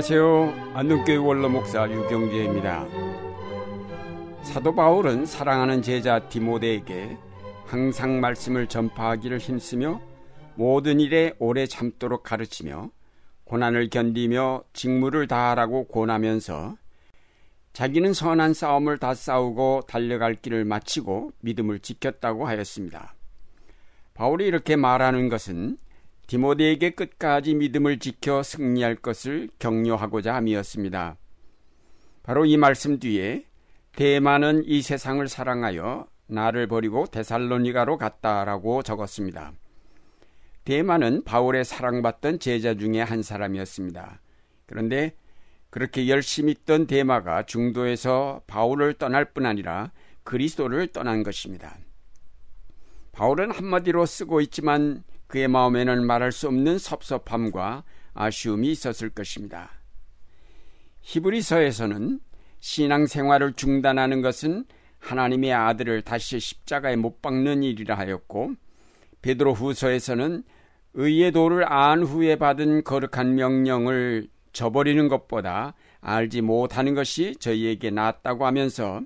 안녕하세요. 안동교회 원로 목사 유경재입니다. 사도 바울은 사랑하는 제자 디모데에게 항상 말씀을 전파하기를 힘쓰며 모든 일에 오래 참도록 가르치며 고난을 견디며 직무를 다하라고 권하면서 자기는 선한 싸움을 다 싸우고 달려갈 길을 마치고 믿음을 지켰다고 하였습니다. 바울이 이렇게 말하는 것은 디모데에게 끝까지 믿음을 지켜 승리할 것을 격려하고자 함이었습니다. 바로 이 말씀 뒤에 대만은 이 세상을 사랑하여 나를 버리고 데살로니가로 갔다라고 적었습니다. 대만은 바울의 사랑받던 제자 중에 한 사람이었습니다. 그런데 그렇게 열심히 있던 대마가 중도에서 바울을 떠날 뿐 아니라 그리스도를 떠난 것입니다. 바울은 한마디로 쓰고 있지만 그의 마음에는 말할 수 없는 섭섭함과 아쉬움이 있었을 것입니다. 히브리서에서는 신앙 생활을 중단하는 것은 하나님의 아들을 다시 십자가에 못 박는 일이라 하였고 베드로 후서에서는 의의 도를 안 후에 받은 거룩한 명령을 저버리는 것보다 알지 못하는 것이 저희에게 낫다고 하면서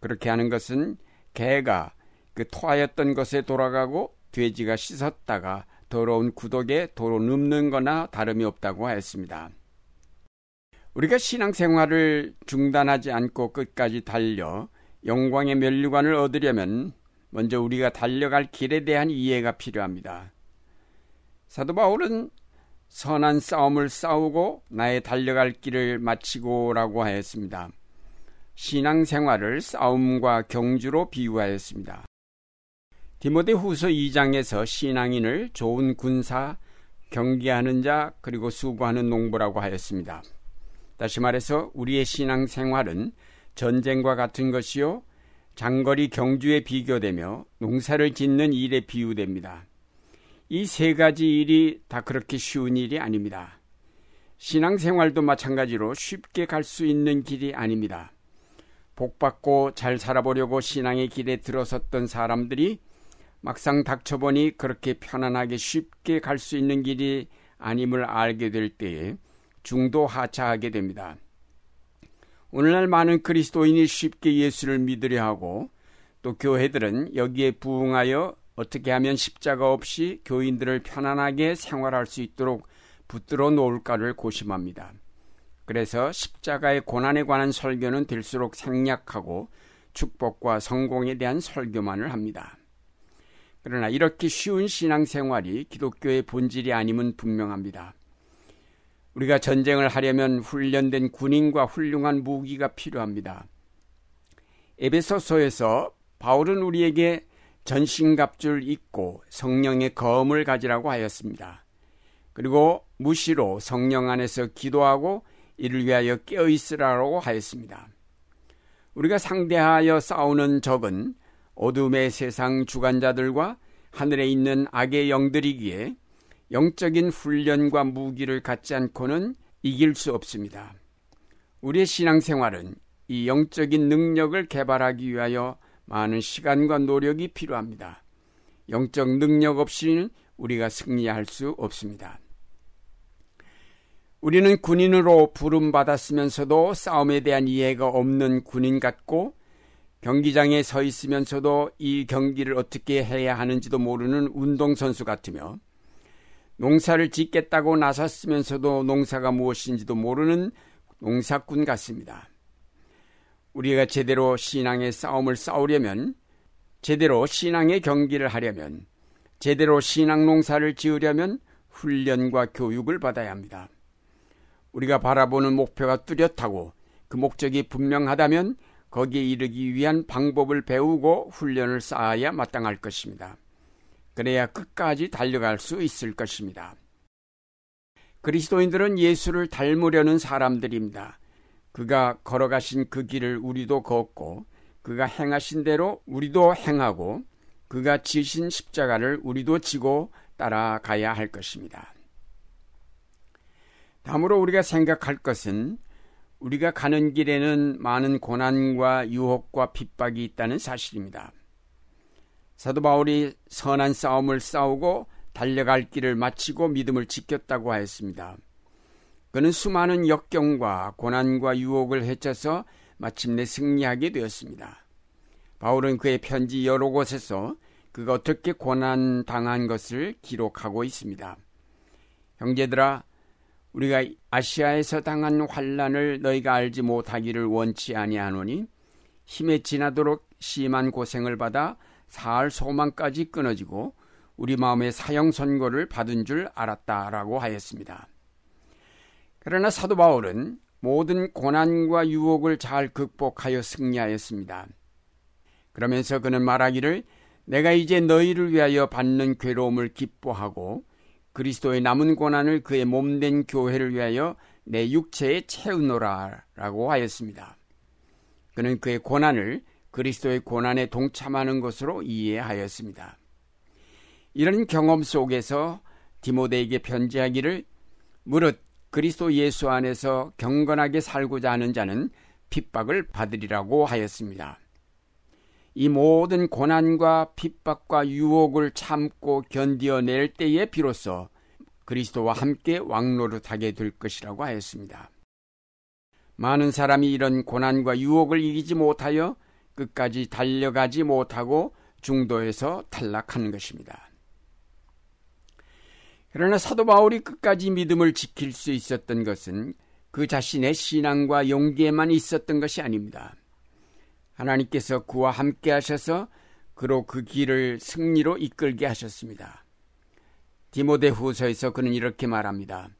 그렇게 하는 것은 개가 그 토하였던 것에 돌아가고 돼지가 씻었다가 더러운 구독에 도로 눕는 거나 다름이 없다고 하였습니다. 우리가 신앙생활을 중단하지 않고 끝까지 달려 영광의 멸류관을 얻으려면 먼저 우리가 달려갈 길에 대한 이해가 필요합니다. 사도 바울은 선한 싸움을 싸우고 나의 달려갈 길을 마치고라고 하였습니다. 신앙생활을 싸움과 경주로 비유하였습니다. 디모데 후서 2장에서 신앙인을 좋은 군사, 경계하는 자, 그리고 수고하는 농부라고 하였습니다. 다시 말해서 우리의 신앙 생활은 전쟁과 같은 것이요, 장거리 경주에 비교되며 농사를 짓는 일에 비유됩니다. 이 세 가지 일이 다 그렇게 쉬운 일이 아닙니다. 신앙생활도 마찬가지로 쉽게 갈 수 있는 길이 아닙니다. 복 받고 잘 살아보려고 신앙의 길에 들어섰던 사람들이 막상 닥쳐보니 그렇게 편안하게 쉽게 갈 수 있는 길이 아님을 알게 될 때에 중도 하차하게 됩니다. 오늘날 많은 그리스도인이 쉽게 예수를 믿으려 하고 또 교회들은 여기에 부응하여 어떻게 하면 십자가 없이 교인들을 편안하게 생활할 수 있도록 붙들어 놓을까를 고심합니다. 그래서 십자가의 고난에 관한 설교는 될수록 생략하고 축복과 성공에 대한 설교만을 합니다. 그러나 이렇게 쉬운 신앙생활이 기독교의 본질이 아님은 분명합니다. 우리가 전쟁을 하려면 훈련된 군인과 훌륭한 무기가 필요합니다. 에베소서에서 바울은 우리에게 전신갑줄 입고 성령의 검을 가지라고 하였습니다. 그리고 무시로 성령 안에서 기도하고 이를 위하여 깨어 있으라고 하였습니다. 우리가 상대하여 싸우는 적은 어둠의 세상 주관자들과 하늘에 있는 악의 영들이기에 영적인 훈련과 무기를 갖지 않고는 이길 수 없습니다. 우리의 신앙생활은 이 영적인 능력을 개발하기 위하여 많은 시간과 노력이 필요합니다. 영적 능력 없이는 우리가 승리할 수 없습니다. 우리는 군인으로 부름받았으면서도 싸움에 대한 이해가 없는 군인 같고 경기장에 서 있으면서도 이 경기를 어떻게 해야 하는지도 모르는 운동선수 같으며 농사를 짓겠다고 나섰으면서도 농사가 무엇인지도 모르는 농사꾼 같습니다. 우리가 제대로 신앙의 싸움을 싸우려면 제대로 신앙의 경기를 하려면 제대로 신앙 농사를 지으려면 훈련과 교육을 받아야 합니다. 우리가 바라보는 목표가 뚜렷하고 그 목적이 분명하다면 거기에 이르기 위한 방법을 배우고 훈련을 쌓아야 마땅할 것입니다. 그래야 끝까지 달려갈 수 있을 것입니다. 그리스도인들은 예수를 닮으려는 사람들입니다. 그가 걸어가신 그 길을 우리도 걷고 그가 행하신 대로 우리도 행하고 그가 지신 십자가를 우리도 지고 따라가야 할 것입니다. 다음으로 우리가 생각할 것은 우리가 가는 길에는 많은 고난과 유혹과 핍박이 있다는 사실입니다. 사도 바울이 선한 싸움을 싸우고 달려갈 길을 마치고 믿음을 지켰다고 하였습니다. 그는 수많은 역경과 고난과 유혹을 헤쳐서 마침내 승리하게 되었습니다. 바울은 그의 편지 여러 곳에서 그가 어떻게 고난 당한 것을 기록하고 있습니다. 형제들아 우리가 아시아에서 당한 환란을 너희가 알지 못하기를 원치 아니하노니 힘에 지나도록 심한 고생을 받아 사할 소망까지 끊어지고 우리 마음의 사형 선고를 받은 줄 알았다라고 하였습니다. 그러나 사도 바울은 모든 고난과 유혹을 잘 극복하여 승리하였습니다. 그러면서 그는 말하기를 내가 이제 너희를 위하여 받는 괴로움을 기뻐하고 그리스도의 남은 고난을 그의 몸된 교회를 위하여 내 육체에 채우노라라고 하였습니다. 그는 그의 고난을 그리스도의 고난에 동참하는 것으로 이해하였습니다. 이런 경험 속에서 디모데에게 편지하기를 무릇 그리스도 예수 안에서 경건하게 살고자 하는 자는 핍박을 받으리라고 하였습니다. 이 모든 고난과 핍박과 유혹을 참고 견디어낼 때에 비로소 그리스도와 함께 왕노릇하게 될 것이라고 하였습니다. 많은 사람이 이런 고난과 유혹을 이기지 못하여 끝까지 달려가지 못하고 중도에서 탈락하는 것입니다. 그러나 사도 바울이 끝까지 믿음을 지킬 수 있었던 것은 그 자신의 신앙과 용기에만 있었던 것이 아닙니다. 하나님께서 그와 함께 하셔서 그로 그 길을 승리로 이끌게 하셨습니다. 디모데 후서에서 그는 이렇게 말합니다.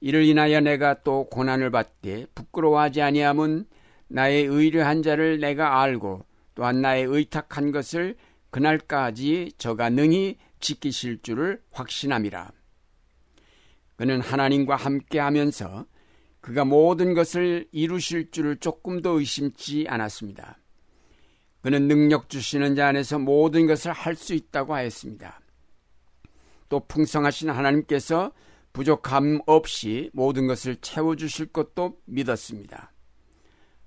이를 인하여 내가 또 고난을 받되 부끄러워하지 아니함은 나의 의뢰한 자를 내가 알고 또한 나의 의탁한 것을 그날까지 저가 능히 지키실 줄을 확신함이라. 그는 하나님과 함께 하면서 그가 모든 것을 이루실 줄을 조금도 의심치 않았습니다. 그는 능력 주시는 자 안에서 모든 것을 할 수 있다고 하였습니다. 또 풍성하신 하나님께서 부족함 없이 모든 것을 채워주실 것도 믿었습니다.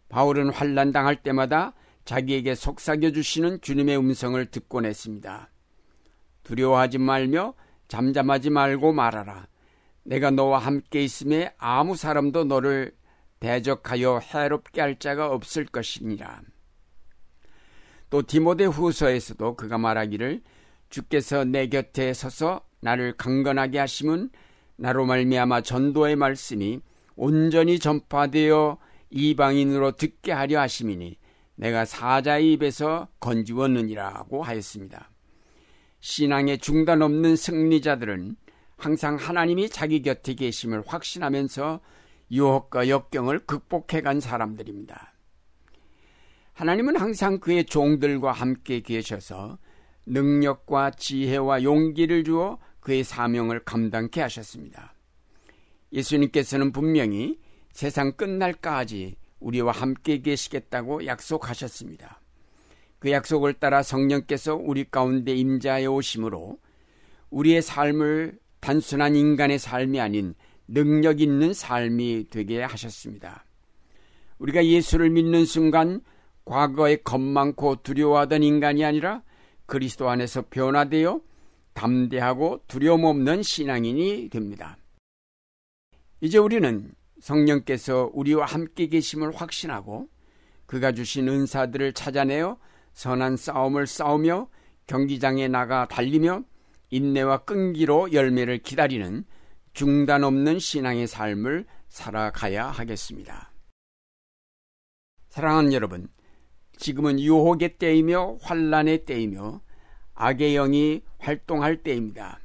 바울은 환란 당할 때마다 자기에게 속삭여 주시는 주님의 음성을 듣곤 했습니다. 두려워하지 말며 잠잠하지 말고 말하라. 내가 너와 함께 있음에 아무 사람도 너를 대적하여 해롭게 할 자가 없을 것이니라. 또 디모데 후서에서도 그가 말하기를 주께서 내 곁에 서서 나를 강건하게 하심은 나로 말미암아 전도의 말씀이 온전히 전파되어 이방인으로 듣게 하려 하심이니 내가 사자의 입에서 건지웠느니라고 하였습니다. 신앙의 중단 없는 승리자들은 항상 하나님이 자기 곁에 계심을 확신하면서 유혹과 역경을 극복해 간 사람들입니다. 하나님은 항상 그의 종들과 함께 계셔서 능력과 지혜와 용기를 주어 그의 사명을 감당케 하셨습니다. 예수님께서는 분명히 세상 끝날까지 우리와 함께 계시겠다고 약속하셨습니다. 그 약속을 따라 성령께서 우리 가운데 임자해 오심으로 우리의 삶을 단순한 인간의 삶이 아닌 능력 있는 삶이 되게 하셨습니다. 우리가 예수를 믿는 순간 과거에 겁 많고 두려워하던 인간이 아니라 그리스도 안에서 변화되어 담대하고 두려움 없는 신앙인이 됩니다. 이제 우리는 성령께서 우리와 함께 계심을 확신하고 그가 주신 은사들을 찾아내어 선한 싸움을 싸우며 경기장에 나가 달리며 인내와 끈기로 열매를 기다리는 중단 없는 신앙의 삶을 살아가야 하겠습니다. 사랑하는 여러분, 지금은 유혹의 때이며 환란의 때이며 악의 영이 활동할 때입니다.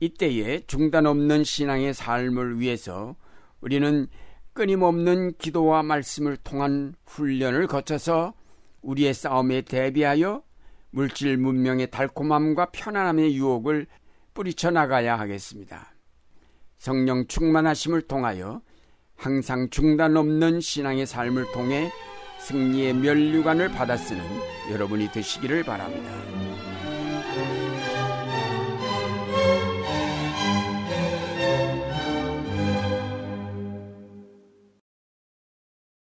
이때에 중단 없는 신앙의 삶을 위해서 우리는 끊임없는 기도와 말씀을 통한 훈련을 거쳐서 우리의 싸움에 대비하여 물질 문명의 달콤함과 편안함의 유혹을 뿌리쳐 나가야 하겠습니다. 성령 충만하심을 통하여 항상 중단 없는 신앙의 삶을 통해 승리의 면류관을 받아 쓰는 여러분이 되시기를 바랍니다.